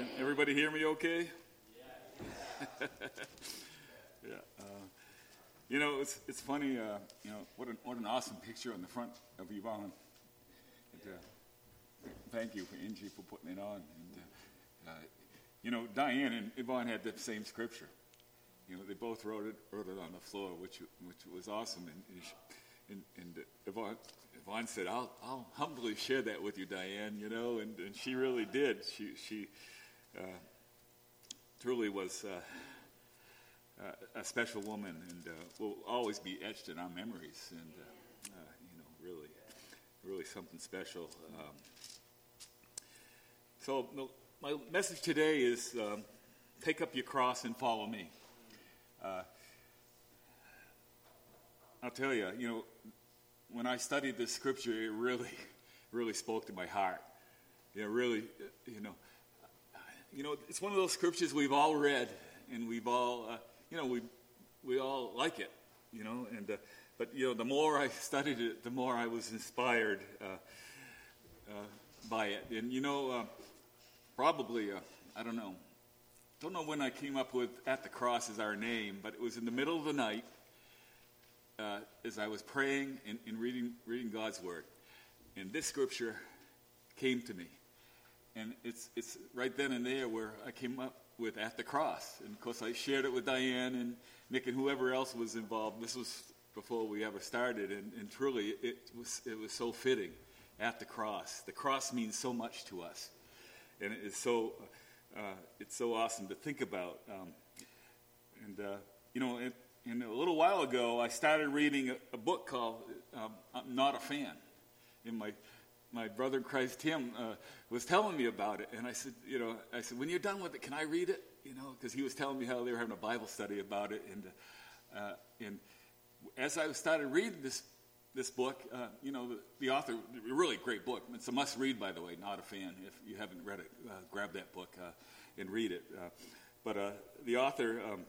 Can everybody hear me okay? yeah. Uh, you know, it's, it's funny, uh, you know, what an, what an awesome picture on the front of Yvonne. And, uh, thank you, for Angie, for putting it on. And, uh, uh, you know, Diane and Yvonne had the same scripture. You know, they both wrote it, wrote it on the floor, which, which was awesome. And, and, and Yvonne, Yvonne said, I'll, I'll humbly share that with you, Diane, you know, and, and she really did. She, she uh, truly was uh, uh, a special woman and uh, will always be etched in our memories and, you know, really, really something special. Um, so my message today is um, take up your cross and follow me. I'll tell you, you know, when I studied this scripture, it really, really spoke to my heart. Know, really, you know, you know, it's one of those scriptures we've all read, and we've all, uh, you know, we we all like it, you know, and uh, but you know, the more I studied it, the more I was inspired uh, uh by it, and you know, uh, probably, uh, I don't know, don't know when I came up with "at the cross" is our name, but it was in the middle of the night as I was praying and, and, reading, reading God's Word. And this scripture came to me. And it's, it's right then and there where I came up with At the Cross. And of course, I shared it with Diane and Nick and whoever else was involved. This was before we ever started. And, and truly, it was, it was so fitting. At the cross. The cross means so much to us. And it is so, uh, it's so awesome to think about. Um, and, uh, you know, it, and a little while ago, I started reading a, a book called um, I'm Not a Fan. In my, my brother Christ, Tim, uh, was telling me about it. And I said, you know, I said, when you're done with it, can I read it? You know, because he was telling me how they were having a Bible study about it. And, uh, and as I started reading this, this book, uh, you know, the, the, author, really great book. It's a must read, by the way, not a fan. If you haven't read it, uh, grab that book uh, and read it. Uh, but the author um,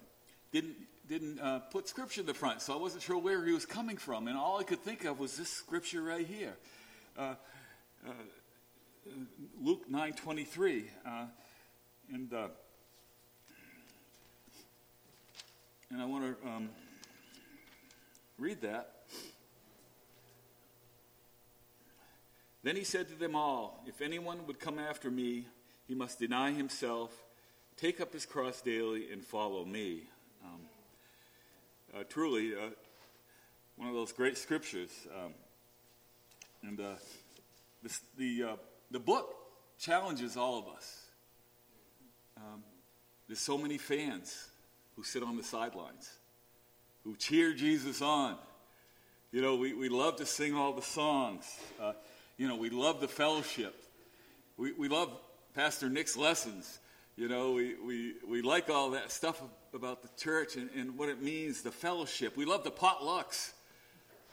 didn't didn't put scripture in the front, so I wasn't sure where he was coming from. And all I could think of was this scripture right here, uh, Luke nine twenty three, uh, and uh, and I want to um, read that. Then he said to them all, If anyone would come after me, he must deny himself, take up his cross daily, and follow me uh, truly uh, one of those great scriptures. Um, and uh, this, the, uh, the book challenges all of us. Um, there's so many fans who sit on the sidelines, who cheer Jesus on. You know, we, we love to sing all the songs. Uh, you know, we love the fellowship. We, we love Pastor Nick's lessons. You know, we, we, we like all that stuff about the church and, and what it means, the fellowship. We love the potlucks.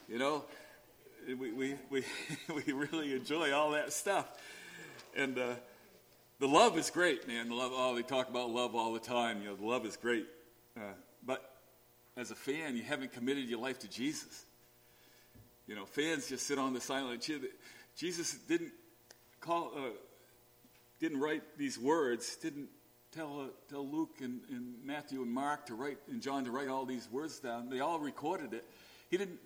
You know, we, we, we, we really enjoy all that stuff. And uh, the love is great, man. The love, oh, they talk about love all the time. You know, the love is great. Uh, but as a fan, you haven't committed your life to Jesus. You know, fans just sit on the sideline. Jesus didn't call, uh, didn't write these words, didn't tell, uh, tell Luke and, and, Matthew and Mark to write, and John to write all these words down. They all recorded it. He didn't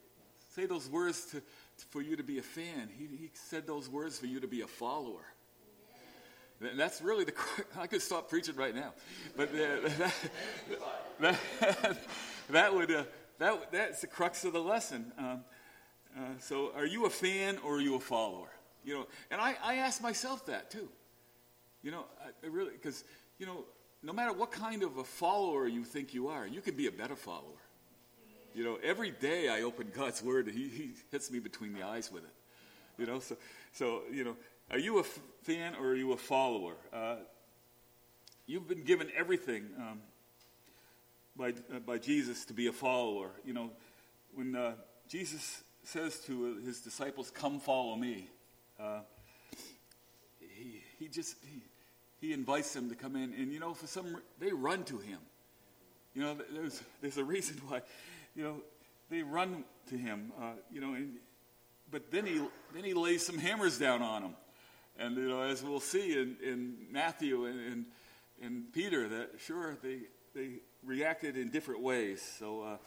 say those words to, for you to be a fan. He, he said those words for you to be a follower. And that's really the. I could stop preaching right now, but uh, that, that, that, would uh, that that's the crux of the lesson. Um, uh, so, are you a fan or are you a follower? You know, and I, I ask myself that too. You know, I, I really because you know, no matter what kind of a follower you think you are, you can be a better follower. You know, every day I open God's Word, He, he hits me between the eyes with it. You know, so, so you know, are you a fan or are you a follower? Uh, you've been given everything um, by, uh, by Jesus to be a follower. You know, when uh, Jesus says to his disciples, Come follow me, uh, he, he just, he, he invites them to come in. And, you know, for some, they run to him. You know, there's, there's a reason why, you know, they run to him, uh, you know, and, but then he, then he lays some hammers down on them. And, you know, as we'll see in, in Matthew and, and and Peter, that sure they they reacted in different ways. So uh,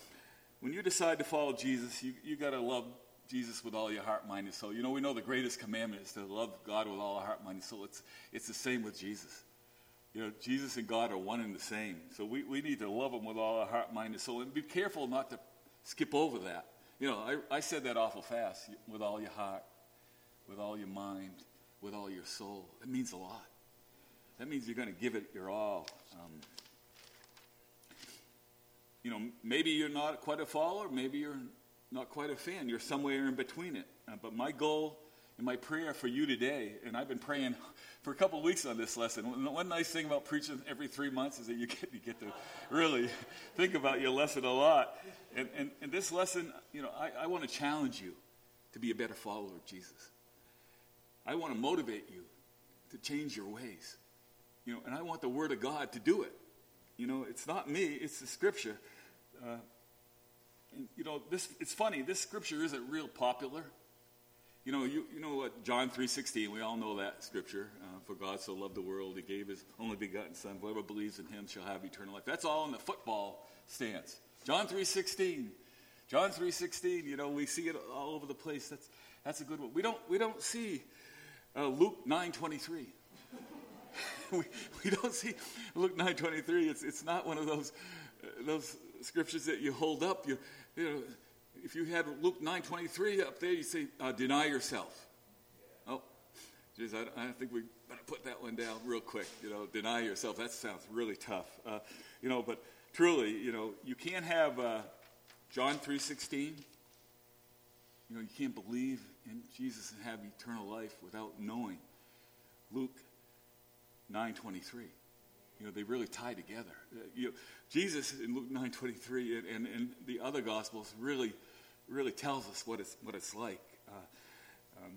when you decide to follow Jesus, you you got to love Jesus with all your heart, mind, and soul. You know, we know the greatest commandment is to love God with all our heart, mind, and soul. It's it's the same with Jesus. You know, Jesus and God are one and the same. So we, we need to love Him with all our heart, mind, and soul. And be careful not to skip over that. You know, I, I said that awful fast with all your heart, with all your mind, with all your soul. It means a lot. That means you're going to give it your all. Um, you know, maybe you're not quite a follower, maybe you're not quite a fan. You're somewhere in between it. Uh, but my goal and my prayer for you today, and I've been praying for a couple weeks on this lesson. One nice thing about preaching every three months is that you get, you get to really think about your lesson a lot. And, and, and this lesson, you know, I, I want to challenge you to be a better follower of Jesus. I want to motivate you to change your ways. You know, and I want the Word of God to do it. You know, it's not me, it's the Scripture. Uh, and, you know, this, it's funny, this Scripture isn't real popular. You know, you, you know what, John 3.16, we all know that Scripture. Uh, For God so loved the world, He gave His only begotten Son. Whoever believes in Him shall have eternal life. That's all in the football stance. John 3.16. John 3.16, you know, we see it all over the place. That's, that's a good one. We don't, we don't see uh, Luke 9.23. we, we don't see Luke 9.23. It's, it's not one of those, uh, those scriptures that you hold up. You, you know, if you had Luke 9.23 up there, you say, uh, deny yourself. Oh, geez, I, I think we better put that one down real quick. You know, deny yourself. That sounds really tough. Uh, you know, but truly, you know, you can't have uh, John 3.16. You know, you can't believe in Jesus and have eternal life without knowing Luke 9.23. You know, they really tie together. Uh, you know, Jesus in Luke 9.23 and, and, and, the other Gospels really, really tells us what it's, what it's like. Uh, um,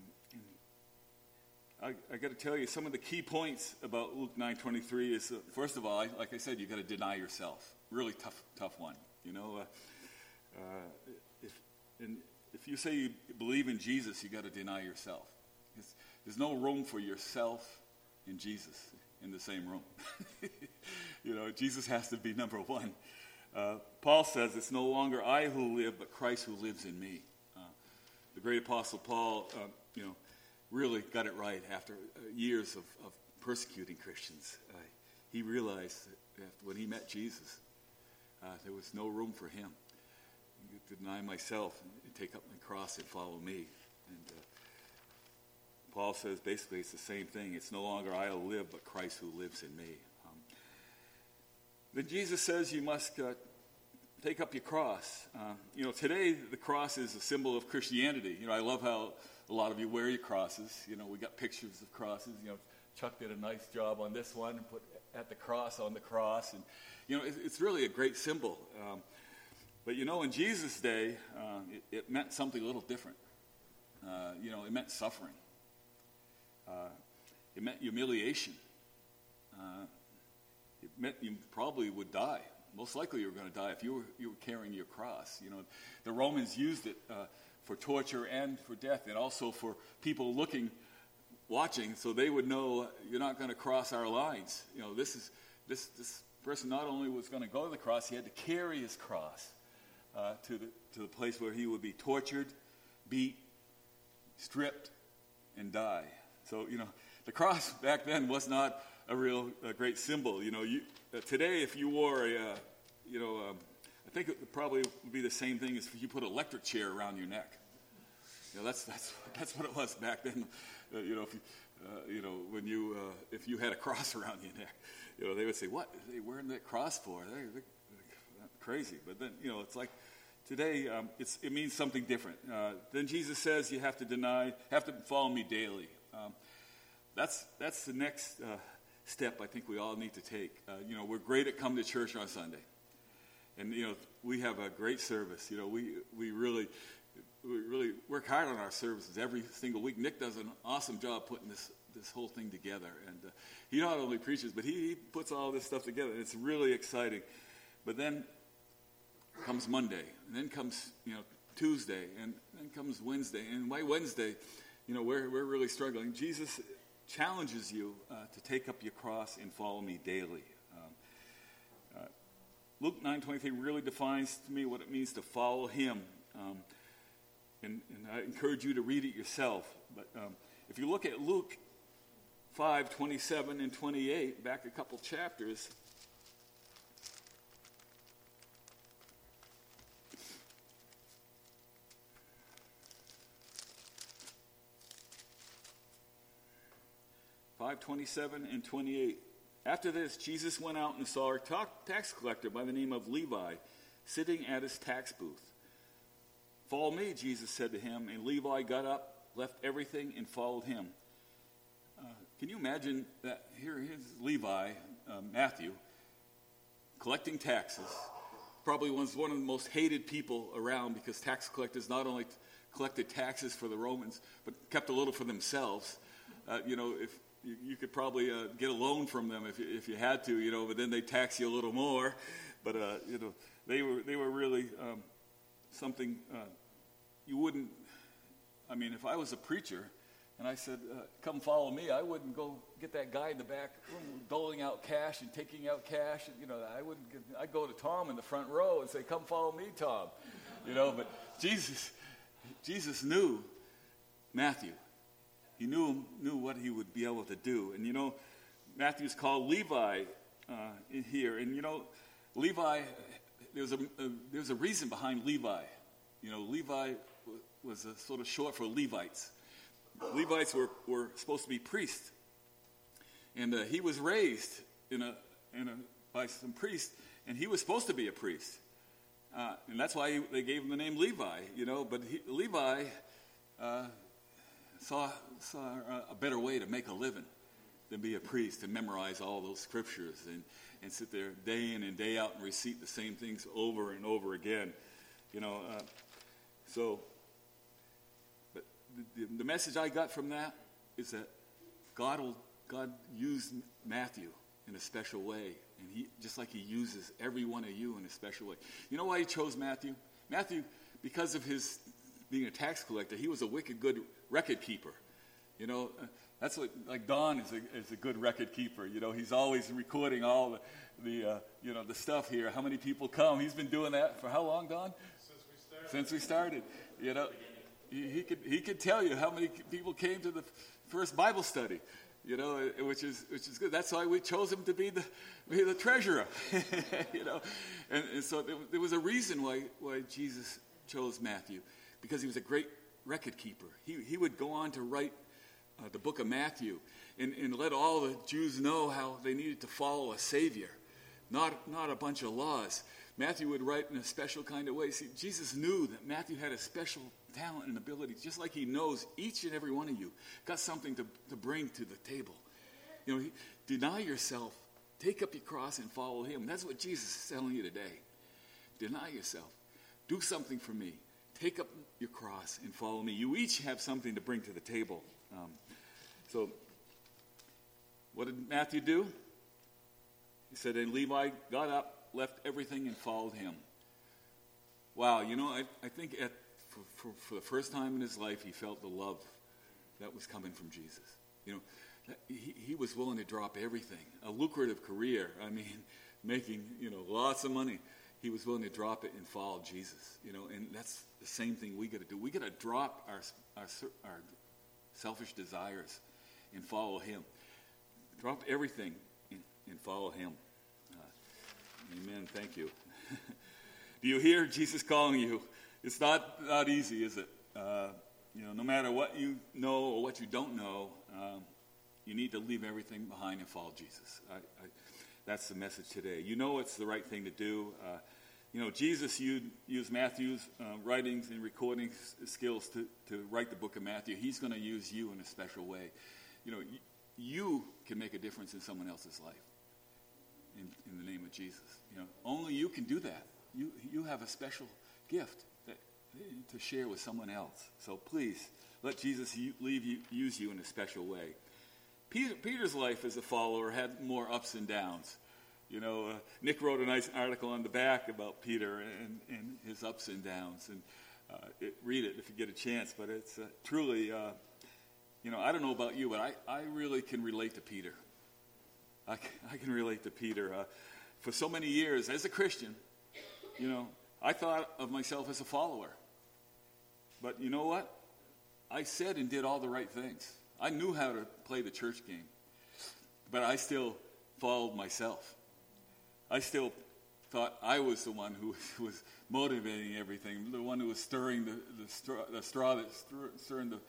I, I got to tell you, some of the key points about Luke 9.23 is, uh, first of all, I, like I said, you've got to deny yourself. Really tough, tough one. You know, uh, uh, if, and if you say you believe in Jesus, you got to deny yourself. It's, there's no room for yourself in Jesus in the same room. you know, Jesus has to be number one. Uh, Paul says, It's no longer I who live, but Christ who lives in me. Uh, the great apostle Paul, uh, you know, really got it right after uh, years of, of, persecuting Christians. Uh, he realized that when he met Jesus, there was no room for him. Deny myself and take up my cross and follow me. And Paul says basically it's the same thing. It's no longer I who live, but Christ who lives in me. Then Jesus says you must uh, take up your cross. Uh, you know, today the cross is a symbol of Christianity. You know, I love how a lot of you wear your crosses. You know, we got pictures of crosses. You know, Chuck did a nice job on this one and put at the cross on the cross. And, you know, it's really a great symbol. Um, but, you know, in Jesus' day, uh, it, it, meant something a little different. Uh, you know, it meant suffering. Uh, it meant humiliation. Uh, meant you probably would die. Most likely you were going to die if you were, you were carrying your cross. You know, the Romans used it uh, for torture and for death, and also for people looking, watching, so they would know you're not going to cross our lines. You know, this is this this person not only was going to go to the cross, he had to carry his cross uh, to the to the place where he would be tortured, beat, stripped, and die. So, you know, the cross back then was not a real a great symbol. You know, you, uh, today if you wore a, uh, you know, um, I think it probably would be the same thing as if you put an electric chair around your neck. You know, that's, that's, that's what it was back then. Uh, you know, if you, uh, you know, when you, uh, if you had a cross around your neck, you know, they would say, what are they wearing that cross for? They're, they're crazy. But then, you know, it's like, today um, it means something different. Uh, then Jesus says you have to deny, have to follow me daily. Um, that's, that's the next step I think we all need to take. Uh, you know, we're great at coming to church on Sunday. And, you know, we have a great service. You know, we, we really we really work hard on our services every single week. Nick does an awesome job putting this, this whole thing together. And uh, he not only preaches, but he, he puts all this stuff together. And it's really exciting. But then comes Monday, and then comes, you know, Tuesday, and then comes Wednesday. And by Wednesday, you know, we're, we're really struggling. Jesus challenges you uh, to take up your cross and follow me daily. Um, uh, Luke 9:23 really defines to me what it means to follow Him, um, and, and, I encourage you to read it yourself. But um, if you look at Luke 5:27 and 28, back a couple chapters. Five twenty-seven and twenty-eight. After this, Jesus went out and saw a tax collector by the name of Levi sitting at his tax booth. Follow me, Jesus said to him, and Levi got up, left everything, and followed him. Uh, can you imagine that? Here is Levi, uh, Matthew, collecting taxes. Probably was one of the most hated people around because tax collectors not only collected taxes for the Romans, but kept a little for themselves. Uh, you know, if you, you could probably uh, get a loan from them if you, if you had to, you know, but then they tax you a little more. But uh, you know, they were they were really um, something uh, you wouldn't. I mean, if I was a preacher and I said, uh, "Come follow me," I wouldn't go get that guy in the back room doling out cash and taking out cash. And, you know, I wouldn't. Get, I'd go to Tom in the front row and say, "Come follow me, Tom." You know, but Jesus, Jesus knew Matthew. He knew knew what he would be able to do, and you know, Matthew's called Levi uh, here, and you know, Levi. There's a, a there's a reason behind Levi. You know, Levi was a sort of short for Levites. Levites were, were supposed to be priests. And uh, he was raised in a, in a, by some priests, and he was supposed to be a priest. Uh, and that's why he, they gave him the name Levi, you know. But he, Levi uh, saw, saw a better way to make a living than be a priest and memorize all those scriptures and, and sit there day in and day out and recite the same things over and over again. You know, uh, so the, the message I got from that is that God will God used Matthew in a special way, and he just like He uses every one of you in a special way. You know why He chose Matthew? Matthew, because of his being a tax collector, he was a wicked good record keeper. You know, uh, that's what like Don is a, is a good record keeper. You know, he's always recording all the, the uh, you know the stuff here. How many people come? He's been doing that for how long, Don? Since we started. Since we started. You know, he, could, he could tell you how many people came to the first Bible study, you know, which is, which is good. That's why we chose him to be the, be the treasurer, you know. And, and so there, there, was a reason why, why Jesus chose Matthew, because he was a great record keeper. He, he would go on to write uh, the book of Matthew and, and let all the Jews know how they needed to follow a Savior, not, not a bunch of laws. Matthew would write in a special kind of way. See, Jesus knew that Matthew had a special talent and ability, just like he knows each and every one of you got something to, to bring to the table. You know, deny yourself, take up your cross, and follow him. That's what Jesus is telling you today. Deny yourself, do something for me, take up your cross, and follow me. You each have something to bring to the table. Um, so, what did Matthew do? He said, And Levi got up left everything and followed him. Wow, you know, I, I think at, for, for, for the first time in his life, he felt the love that was coming from Jesus. You know, he, he was willing to drop everything, a lucrative career. I mean, making, you know, lots of money. He was willing to drop it and follow Jesus. You know, and that's the same thing we got to do. We got to drop our, our, our selfish desires and follow him. Drop everything and, and follow him. Amen. Thank you. Do you hear Jesus calling you? It's not, not easy, is it? Uh, you know, no matter what you know or what you don't know, um, you need to leave everything behind and follow Jesus. I, I, that's the message today. You know it's the right thing to do. Uh, you know, Jesus used, Matthew's uh, writings and recording skills to, to write the book of Matthew. He's going to use you in a special way. You know, y- you can make a difference in someone else's life in, in the name of Jesus. You know, only you can do that. You, you have a special gift that, to share with someone else. So please, let Jesus leave you, use you in a special way. Peter, Peter's life as a follower had more ups and downs. You know, uh, Nick wrote a nice article on the back about Peter and, and his ups and downs. And uh, it, read it if you get a chance. But it's uh, truly, uh, you know, I don't know about you, but I, I really can relate to Peter. I, I can relate to Peter. Uh, for so many years, as a Christian, you know, I thought of myself as a follower. But you know what? I said and did all the right things. I knew how to play the church game. But I still followed myself. I still thought I was the one who was motivating everything, the one who was stirring the, the, straw, the straw that stirring the,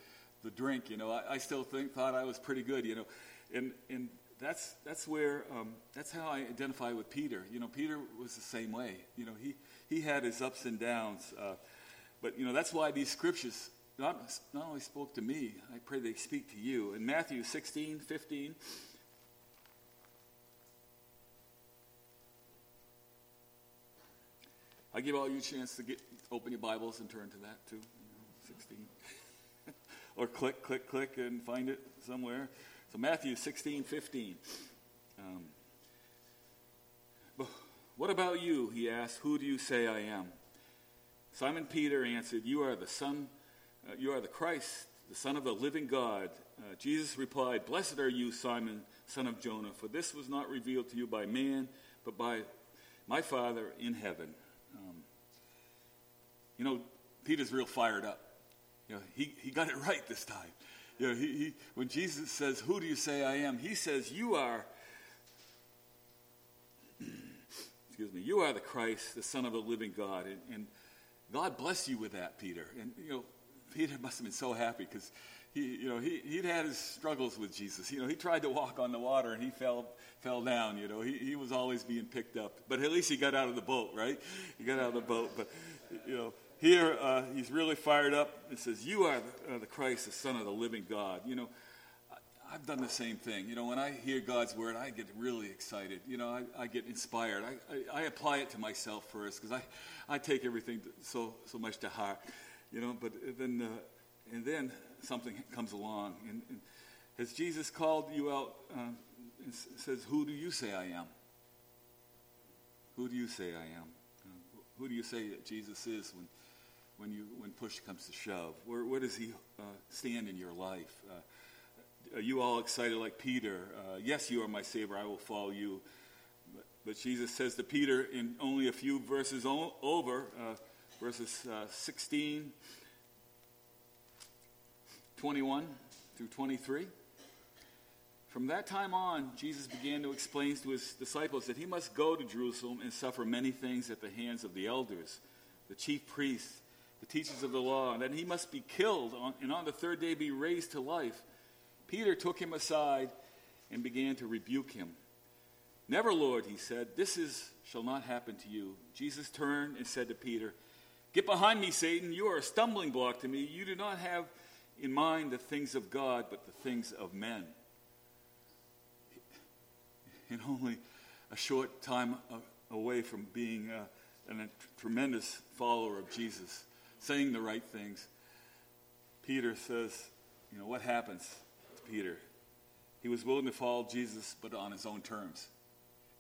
the drink. You know, I, I still think, thought I was pretty good. You know, and and that's that's where um, that's how I identify with Peter. You know, Peter was the same way. You know, he he had his ups and downs, uh, but you know that's why these scriptures not not only spoke to me. I pray they speak to you. In Matthew 16, 15. I give all you a chance to get open your Bibles and turn to that too. You know, 16. or click, click, click and find it somewhere. So Matthew 16, 15. Um, what about you? He asked. Who do you say I am? Simon Peter answered, You are the Son, you are the Christ, the Son of the living God. Uh, Jesus replied, Blessed are you, Simon, son of Jonah, for this was not revealed to you by man, but by my Father in heaven. Um, you know, Peter's real fired up. You know, he, he got it right this time. You know, he, he, when Jesus says, Who do you say I am? He says, You are, excuse me, you are the Christ, the Son of the living God. And, and God bless you with that, Peter. And, you know, Peter must have been so happy because he, you know, he, he'd had his struggles with Jesus. You know, he tried to walk on the water and he fell, fell down. You know, he, he was always being picked up. But at least he got out of the boat, right? He got out of the boat. But, you know, here uh, he's really fired up and says, You are the, uh, the, Christ, the Son of the living God. You know, I, have done the same thing. You know, when I hear God's word, I get really excited. You know, I, I get inspired. I, I, I, apply it to myself first because I, I take everything so, so much to heart. You know, but then, uh, and then something comes along. And, and has Jesus called you out um, and says, Who do you say I am? Who do you say I am? Uh, who do you say that Jesus is when when you when push comes to shove? Where, where does he uh, stand in your life? Uh, are you all excited like Peter? Uh, yes, you are my Savior. I will follow you. But, Jesus says to Peter in only a few verses o- over, uh, verses uh, 16, 21 through 23. From that time on, Jesus began to explain to his disciples that he must go to Jerusalem and suffer many things at the hands of the elders, the chief priests, the teachers of the law, and that he must be killed on, and on the third day be raised to life. Peter took him aside and began to rebuke him. Never, Lord, he said, this is shall not happen to you. Jesus turned and said to Peter, Get behind me, Satan. You are a stumbling block to me. You do not have in mind the things of God, but the things of men. In only a short time uh, away from being uh, a, a tremendous follower of Jesus, saying the right things. Peter says, you know, what happens to Peter? He was willing to follow Jesus, but on his own terms.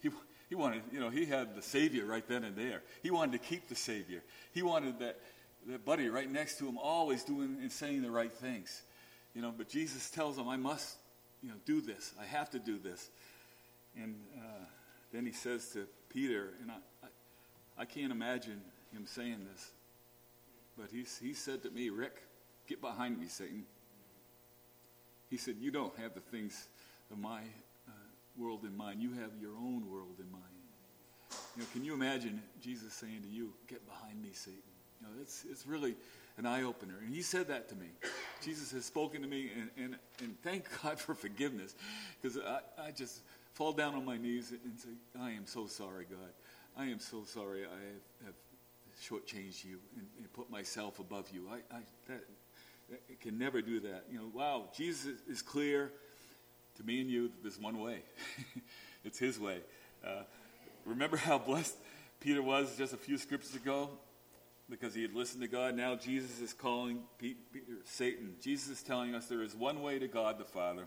He, he wanted, you know, he had the Savior right then and there. He wanted to keep the Savior. He wanted that, that buddy right next to him always doing and saying the right things. You know, but Jesus tells him, I must, you know, do this. I have to do this. And uh, then he says to Peter, and I, I, I can't imagine him saying this. But he, he said to me, Rick, get behind me, Satan. He said, You don't have the things of my world in mind. You have your own world in mind. You know, can you imagine Jesus saying to you, Get behind me, Satan? You know, it's, it's really an eye opener. And he said that to me. Jesus has spoken to me, and, and, and thank God for forgiveness, because I, I just fall down on my knees and say, I am so sorry, God. I am so sorry I have, have shortchange you and, and, put myself above you. I, I that, that can never do that. You know, wow, Jesus is clear to me and you. There's one way. it's His way. Uh, remember how blessed Peter was just a few scriptures ago because he had listened to God. Now Jesus is calling Peter, Satan. Jesus is telling us there is one way to God the Father.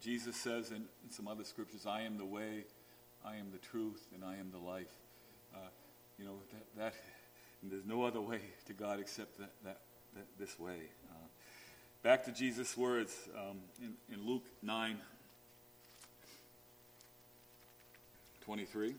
Jesus says in, in some other scriptures, "I am the way, I am the truth, and I am the life." Uh, you know, that, that there's no other way to God except that, that, that this way. Back to Jesus' words um, in, in Luke 9 23.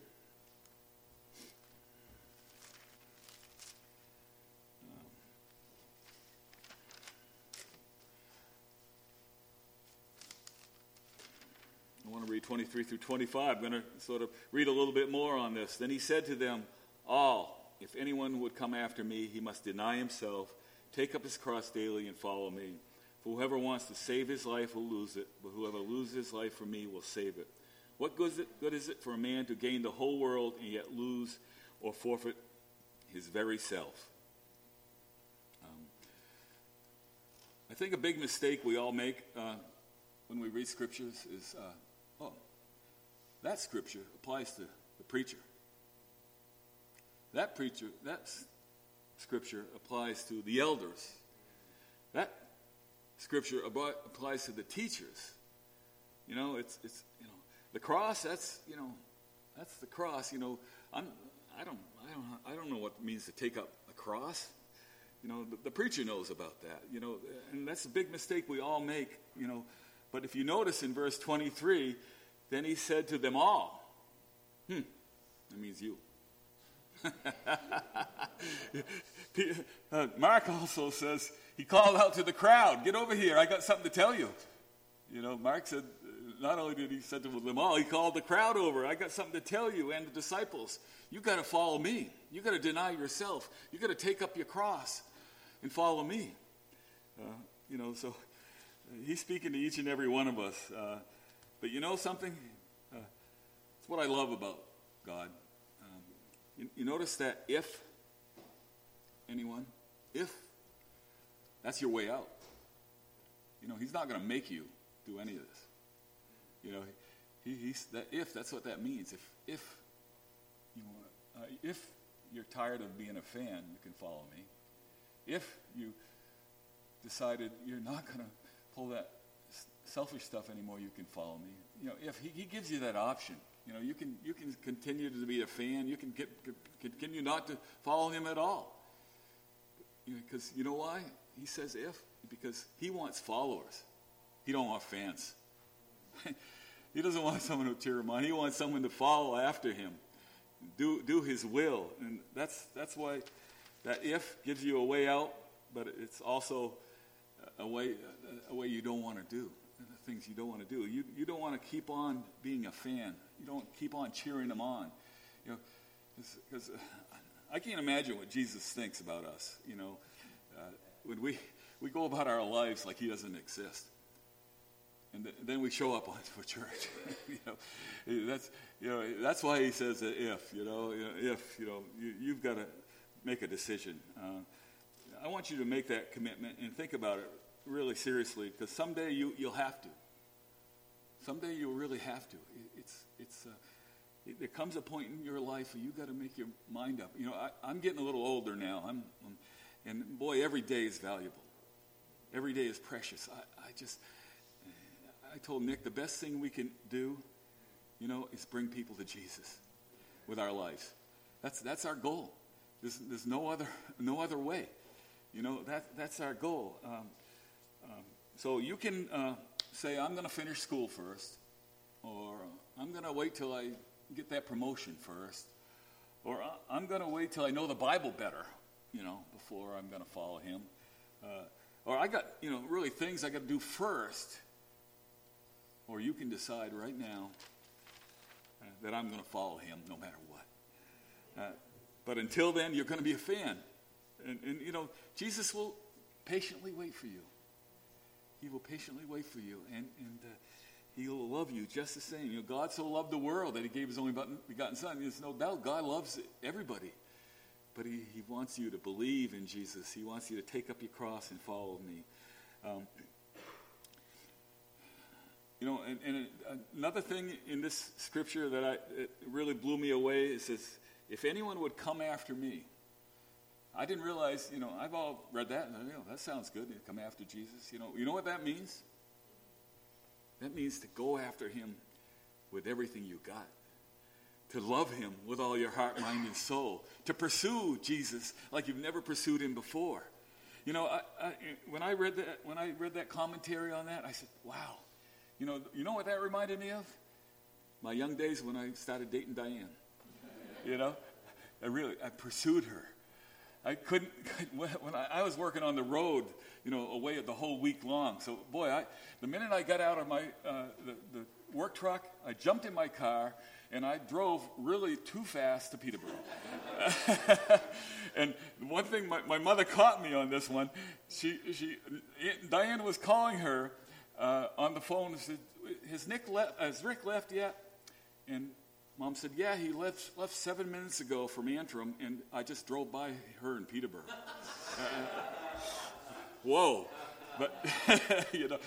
I want to read 23 through 25. I'm going to sort of read a little bit more on this. Then he said to them, All, if anyone would come after me, he must deny himself, take up his cross daily, and follow me. For whoever wants to save his life will lose it, but whoever loses his life for me will save it. What good is, it, good is it for a man to gain the whole world and yet lose or forfeit his very self? Um, I think a big mistake we all make uh, when we read scriptures is, uh, oh, that scripture applies to the preacher. That preacher, that scripture applies to the elders. That scripture applies to the teachers. You know, it's, it's you know, the cross, that's, you know, that's the cross. You know, I'm, I don't, I don't, I don't know what it means to take up a cross. You know, the, the preacher knows about that. You know, and that's a big mistake we all make. You know, but if you notice in verse 23, then he said to them all, "Hmm, that means you." uh, Mark also says he called out to the crowd, "Get over here! I got something to tell you." You know, Mark said not only did he said to them all, he called the crowd over. I got something to tell you and the disciples. You got to follow me. You got to deny yourself. You got to take up your cross and follow me. Uh, you know, so he's speaking to each and every one of us. Uh, but you know something? Uh, it's what I love about God. Um, you, you notice that if anyone, if that's your way out. You know, he's not going to make you do any of this. You know, he, he's that if that's what that means. If if you want, uh, if you're tired of being a fan, you can follow me. If you decided you're not going to pull that selfish stuff anymore, you can follow me. You know, if he, he gives you that option, you know, you can you can continue to be a fan. You can get, continue not to follow him at all. Because you, know, you know why he says if because he wants followers. He don't want fans. he doesn't want someone to cheer him on. He wants someone to follow after him, do, do his will. And that's, that's why that if gives you a way out, but it's also a way, a way you don't want to do, the things you don't want to do. You, you don't want to keep on being a fan. You don't keep on cheering them on. You know, because uh, I can't imagine what Jesus thinks about us. You know, when we, we go about our lives like he doesn't exist and th- then we show up for church. you know, that's you know that's why he says that if you know if you know you, have got to make a decision. Uh, I want you to make that commitment and think about it really seriously because someday you you'll have to. Someday you'll really have to. It's it's. Uh, it, there comes a point in your life where you got to make your mind up. You know, I, am getting a little older now. I'm, I'm, and boy, every day is valuable. Every day is precious. I, I just, I told Nick the best thing we can do, you know, is bring people to Jesus with our lives. That's, that's our goal. There's, there's no, other, no other way. You know, that, that's our goal. Um, um, so you can uh, say, I'm going to finish school first, or I'm going to wait till I get that promotion first, or I'm going to wait till I know the Bible better, you know, before I'm going to follow him. Uh, or I got, you know, really things I got to do first or you can decide right now uh, that I'm going to follow him no matter what. Uh, but until then, you're going to be a fan. And, and, you know, Jesus will patiently wait for you. He will patiently wait for you. And, and uh, he will love you just the same. You know, God so loved the world that he gave his only begotten son. There's no doubt God loves everybody. But he, he wants you to believe in Jesus. He wants you to take up your cross and follow me. Um, you know, and, and another thing in this scripture that I, really blew me away it says, if anyone would come after me, I didn't realize, you know, I've all read that, and you know, that sounds good, to come after Jesus. You know, you know what that means? That means to go after him with everything you got. To love him with all your heart, mind, and soul. To pursue Jesus like you've never pursued him before. You know, I, I, when I read that, when I read that commentary on that, I said, "Wow." You know, you know what that reminded me of? My young days when I started dating Diane. You know, I really I pursued her. I couldn't when I, I was working on the road, you know, away the whole week long. So, boy, I, the minute I got out of my uh, the, the work truck, I jumped in my car and I drove really too fast to Peterborough. and one thing, my, my mother caught me on this one. She, she, Diane was calling her uh, on the phone and said, "Has Nick left? Has Rick left yet?" And Mom said, "Yeah, he left left seven minutes ago from Antrim, and I just drove by her in Peterborough." uh, whoa, but you know,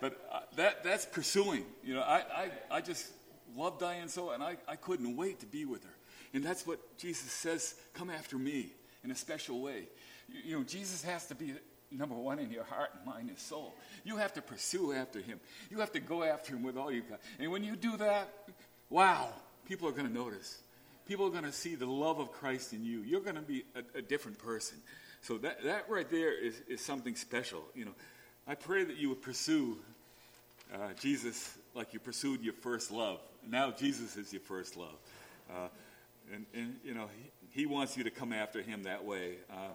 but uh, that that's pursuing. You know, I, I I just love Diane so, and I, I couldn't wait to be with her. And that's what Jesus says come after me in a special way. You, you know, Jesus has to be number one in your heart and mind and soul. You have to pursue after him, you have to go after him with all you've got. And when you do that, wow, people are going to notice. People are going to see the love of Christ in you. You're going to be a, a different person. So that, that right there is, is something special. You know, I pray that you would pursue uh, Jesus like you pursued your first love. Now Jesus is your first love. Uh, and, and, you know, he, he, wants you to come after him that way. Uh,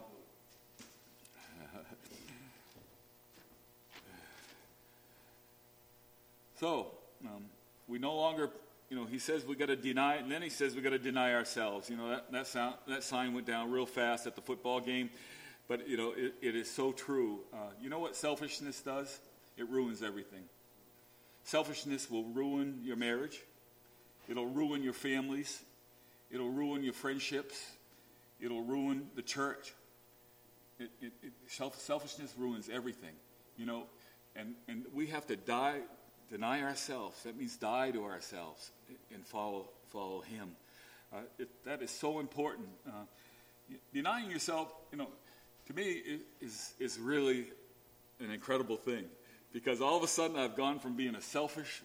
so, um, we no longer, you know, he says we got to deny, and then he says we got to deny ourselves. You know, that, that, sound, that sign went down real fast at the football game, but, you know, it, it is so true. Uh, you know what selfishness does? It ruins everything. Selfishness will ruin your marriage. It'll ruin your families. It'll ruin your friendships. It'll ruin the church. It, it, it, self, selfishness ruins everything, you know, and, and we have to die, deny ourselves. That means die to ourselves and follow, follow Him. Uh, that is so important. Uh, denying yourself, you know, to me is, is really an incredible thing because all of a sudden I've gone from being a selfish,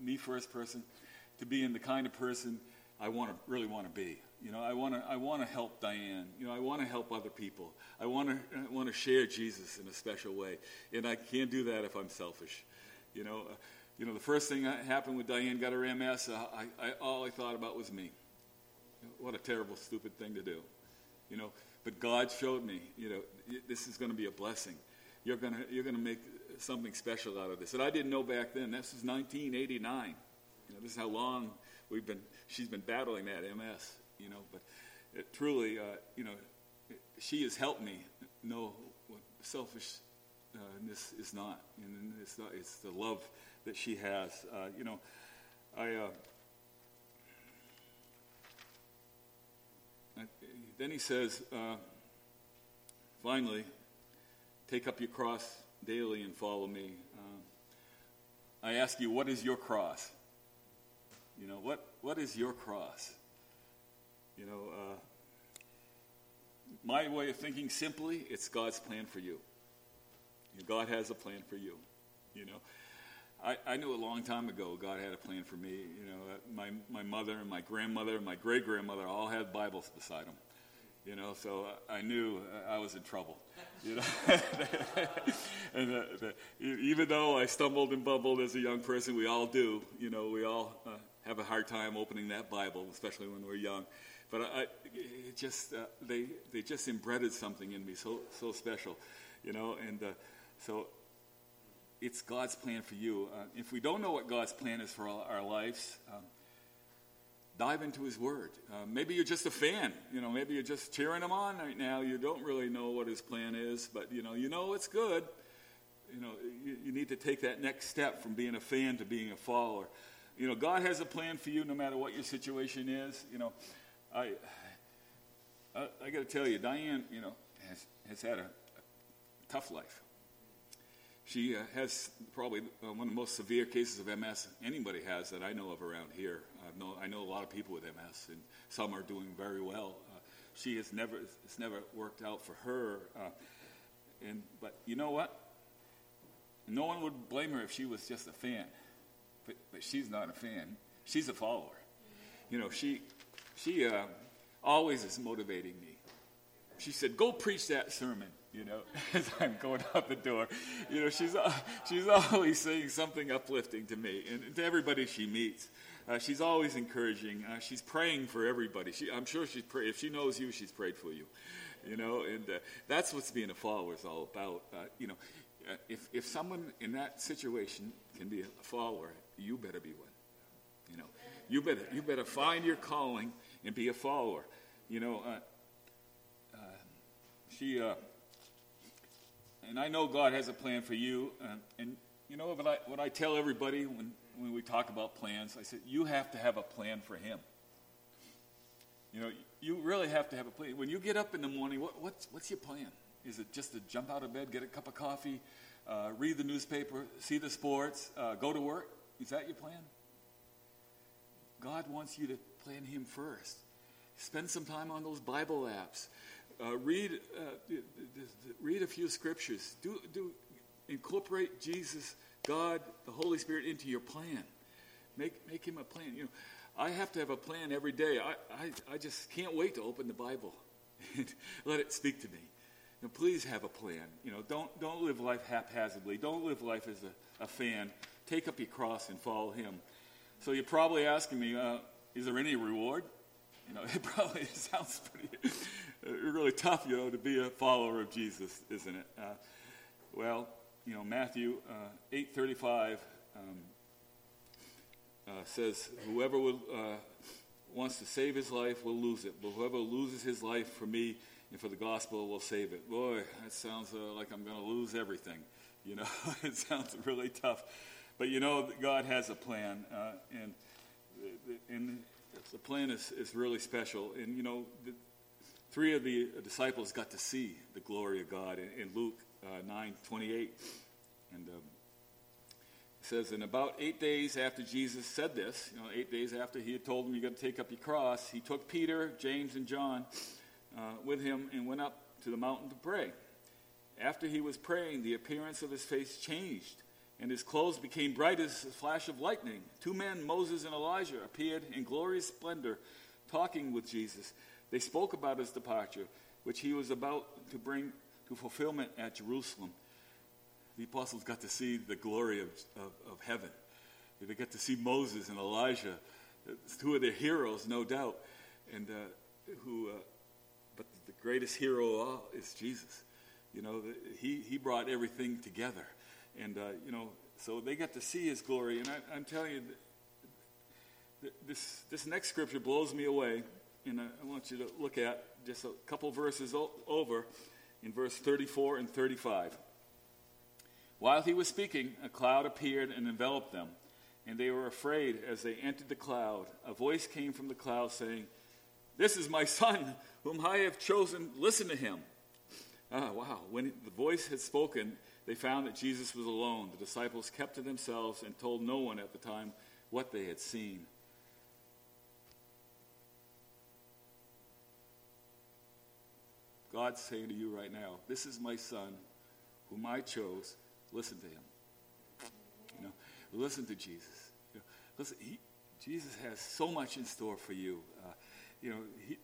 me first person to being the kind of person I want to really want to be. You know, I want to I want to help Diane. You know, I want to help other people. I want to I want to share Jesus in a special way, and I can't do that if I'm selfish. You know, uh, you know the first thing that happened with Diane got her MS. Uh, I, I, all I thought about was me. What a terrible, stupid thing to do. You know, but God showed me. You know, this is going to be a blessing. You're gonna you're gonna make something special out of this. And I didn't know back then. This was 1989. You know, this is how long we've been. She's been battling that MS. You know, but it, truly, uh, you know, she has helped me know what selfishness is not, and it's not. It's the love that she has. Uh, you know, I. Uh, then he says, uh, finally, take up your cross daily and follow me. Uh, I ask you, what is your cross? You know, what, what is your cross? You know, uh, my way of thinking simply, it's God's plan for you. God has a plan for you. You know, I, I knew a long time ago God had a plan for me. You know, my, my mother and my grandmother and my great grandmother all had Bibles beside them. You know, so I knew I was in trouble. You know, and the, the, even though I stumbled and bumbled as a young person, we all do. You know, we all uh, have a hard time opening that Bible, especially when we're young. But I, it just uh, they they just embedded something in me so so special, you know. And uh, so it's God's plan for you. Uh, if we don't know what God's plan is for our, our lives. Um, dive into his word. Uh, maybe you're just a fan. You know, maybe you're just cheering him on right now. You don't really know what his plan is, but you know, you know it's good. You know, you, you need to take that next step from being a fan to being a follower. You know, God has a plan for you no matter what your situation is. You know, I I, I got to tell you, Diane, you know, has has had a, a tough life. She uh, has probably uh, one of the most severe cases of MS anybody has that I know of around here. I know, I know a lot of people with MS, and some are doing very well. Uh, she has never, it's never worked out for her. And but you know what? No one would blame her if she was just a fan, but, but she's not a fan. She's a follower. You know, she she always is motivating me. She said, "Go preach that sermon." You know, as I'm going out the door. You know, she's, she's always saying something uplifting to me and to everybody she meets. Uh, she's always encouraging. Uh, she's praying for everybody. She, I'm sure she's pray, if she knows you, she's prayed for you. You know, and uh, that's what being a follower is all about. Uh, you know, uh, if, if someone in that situation can be a follower, you better be one. You know, you better, you better find your calling and be a follower. You know, uh, she, and I know God has a plan for you. and you know what I, what I tell everybody when, when we talk about plans, I said, you have to have a plan for Him. You know, you really have to have a plan. When you get up in the morning, what, what's, what's your plan? Is it just to jump out of bed, get a cup of coffee, uh, read the newspaper, see the sports, uh, go to work? Is that your plan? God wants you to plan Him first. Spend some time on those Bible apps. Uh, read, uh, read a few scriptures. Do, do incorporate Jesus, God, the Holy Spirit into your plan. Make, make Him a plan. You know, I have to have a plan every day. I, I, I just can't wait to open the Bible and let it speak to me. You know, please have a plan. You know, don't, don't live life haphazardly. Don't live life as a, a fan. Take up your cross and follow Him. So you're probably asking me, uh, is there any reward? You know, it probably sounds pretty really tough, you know, to be a follower of Jesus, isn't it? Uh, well, you know, Matthew uh, 8:35 um, uh, says, "Whoever will, uh, wants to save his life will lose it, but whoever loses his life for me and for the gospel will save it." Boy, that sounds uh, like I'm going to lose everything. You know, it sounds really tough, but you know, God has a plan, uh, and and the plan is, is really special. And you know, the, three of the disciples got to see the glory of God in, in Luke uh, 9 28. And um, it says, In about eight days after Jesus said this, you know, eight days after he had told them, You got to take up your cross, he took Peter, James, and John uh, with him and went up to the mountain to pray. After he was praying, the appearance of his face changed, and his clothes became bright as a flash of lightning. Two men, Moses and Elijah, appeared in glorious splendor, talking with Jesus. They spoke about his departure, which he was about to bring to fulfillment at Jerusalem. The apostles got to see the glory of, of, of heaven. They got to see Moses and Elijah, two of their heroes, no doubt. And uh, who, uh, but the greatest hero of all is Jesus. You know, he, he brought everything together. And, uh, you know, so they got to see his glory. And I, am telling you, this, this next scripture blows me away. And I, I want you to look at just a couple verses o- over in verse 34 and 35. While he was speaking, a cloud appeared and enveloped them, and they were afraid as they entered the cloud. A voice came from the cloud saying, This is my son, whom I have chosen. Listen to him. Ah, wow. When the voice had spoken, they found that Jesus was alone. The disciples kept to themselves and told no one at the time what they had seen. God's saying to you right now, This is my son whom I chose. Listen to him. You know, listen to Jesus. You know, listen, he, Jesus has so much in store for you. Uh, you know, he,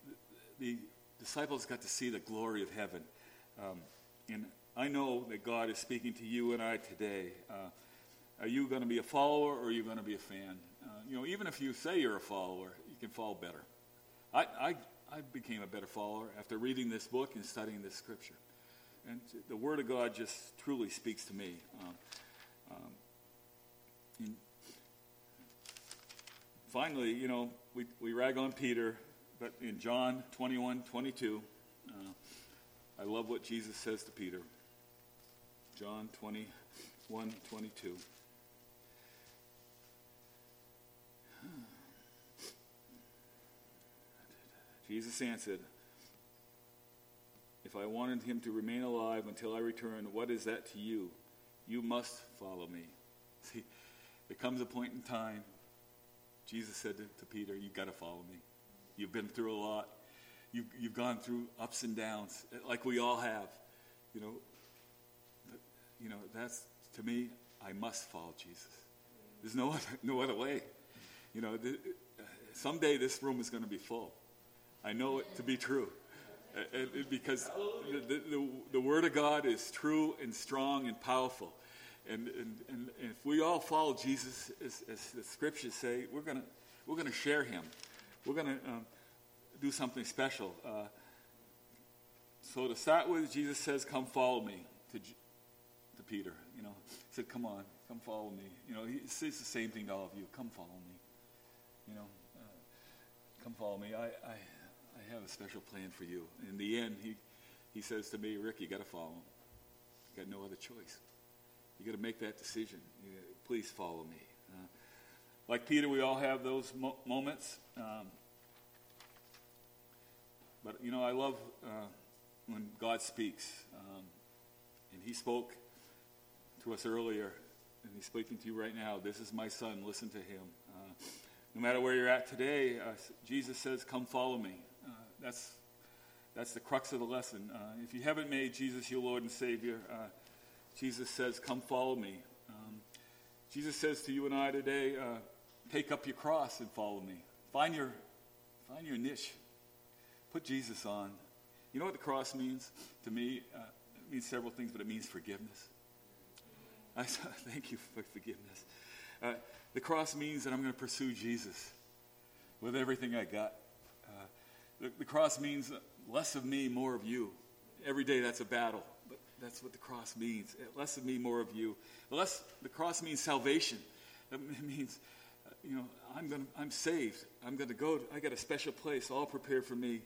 the disciples got to see the glory of heaven. Um, and I know that God is speaking to you and I today. Uh, are you going to be a follower or are you going to be a fan? Uh, you know, even if you say you're a follower, you can fall better. I, I, I became a better follower after reading this book and studying this scripture. And the Word of God just truly speaks to me. Um, um, finally, you know, we, we rag on Peter, but in John 21 22, uh, I love what Jesus says to Peter. John 21 22. Jesus answered, If I wanted him to remain alive until I return, what is that to you? You must follow me. See, there comes a point in time, Jesus said to, to Peter, You've got to follow me. You've been through a lot. You've, you've gone through ups and downs, like we all have. You know, you know, that's, to me, I must follow Jesus. There's no other, no other way. You know, the, uh, someday this room is going to be full. I know it to be true. and, and because the, the, the, Word of God is true and strong and powerful. And, and, and, if we all follow Jesus, as, as the scriptures say, we're going we're gonna share him. We're going to um, do something special. Uh, so to start with, Jesus says, Come follow me to, to Peter. You know, he said, Come on, come follow me. You know, he says the same thing to all of you Come follow me. You know, uh, come follow me. I, I, Have a special plan for you. In the end, he, he says to me, Rick, you got to follow him. You got no other choice. You got to make that decision. please follow me. Uh, like Peter, we all have those mo- moments. Um, but, you know, I love uh, when God speaks. Um, and he spoke to us earlier, and he's speaking to you right now. This is my son. Listen to him. Uh, no matter where you're at today, uh, Jesus says, Come follow me. That's, that's the crux of the lesson. Uh, if you haven't made Jesus your Lord and Savior, uh, Jesus says, Come follow me. Um, Jesus says to you and I today, uh, Take up your cross and follow me. Find your, find your niche. Put Jesus on. You know what the cross means to me? Uh, it means several things, but it means forgiveness. I thank you for forgiveness. Uh, the cross means that I'm going to pursue Jesus with everything I got. The, the, cross means less of me, more of you. Every day that's a battle, but that's what the cross means. Less of me, more of you. Less, the cross means salvation. It means, you know, I'm going I'm saved. I'm going to go. I got a special place all prepared for me.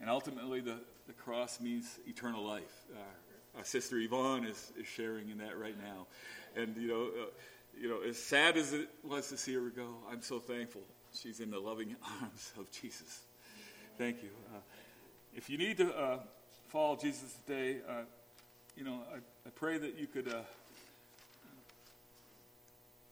And ultimately, the, the cross means eternal life. Uh, our sister Yvonne is, is sharing in that right now. And, you know, uh, you know, as sad as it was to see her go, I'm so thankful she's in the loving arms of Jesus. Thank you. Uh, if you need to uh, follow Jesus today, uh, you know, I, I, pray that you could uh,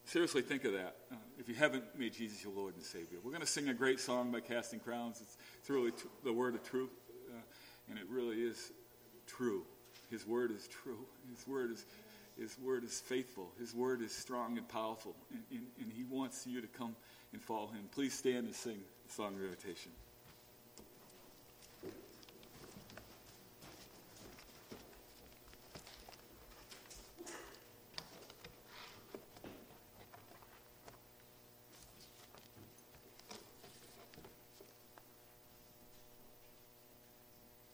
seriously think of that. Uh, if you haven't made Jesus your Lord and Savior, we're going to sing a great song by Casting Crowns. It's, it's really t- the word of truth, uh, and it really is true. His word is true. His word is, His word is faithful. His word is strong and powerful, and, and, and He wants you to come and follow Him. Please stand and sing the song of invitation.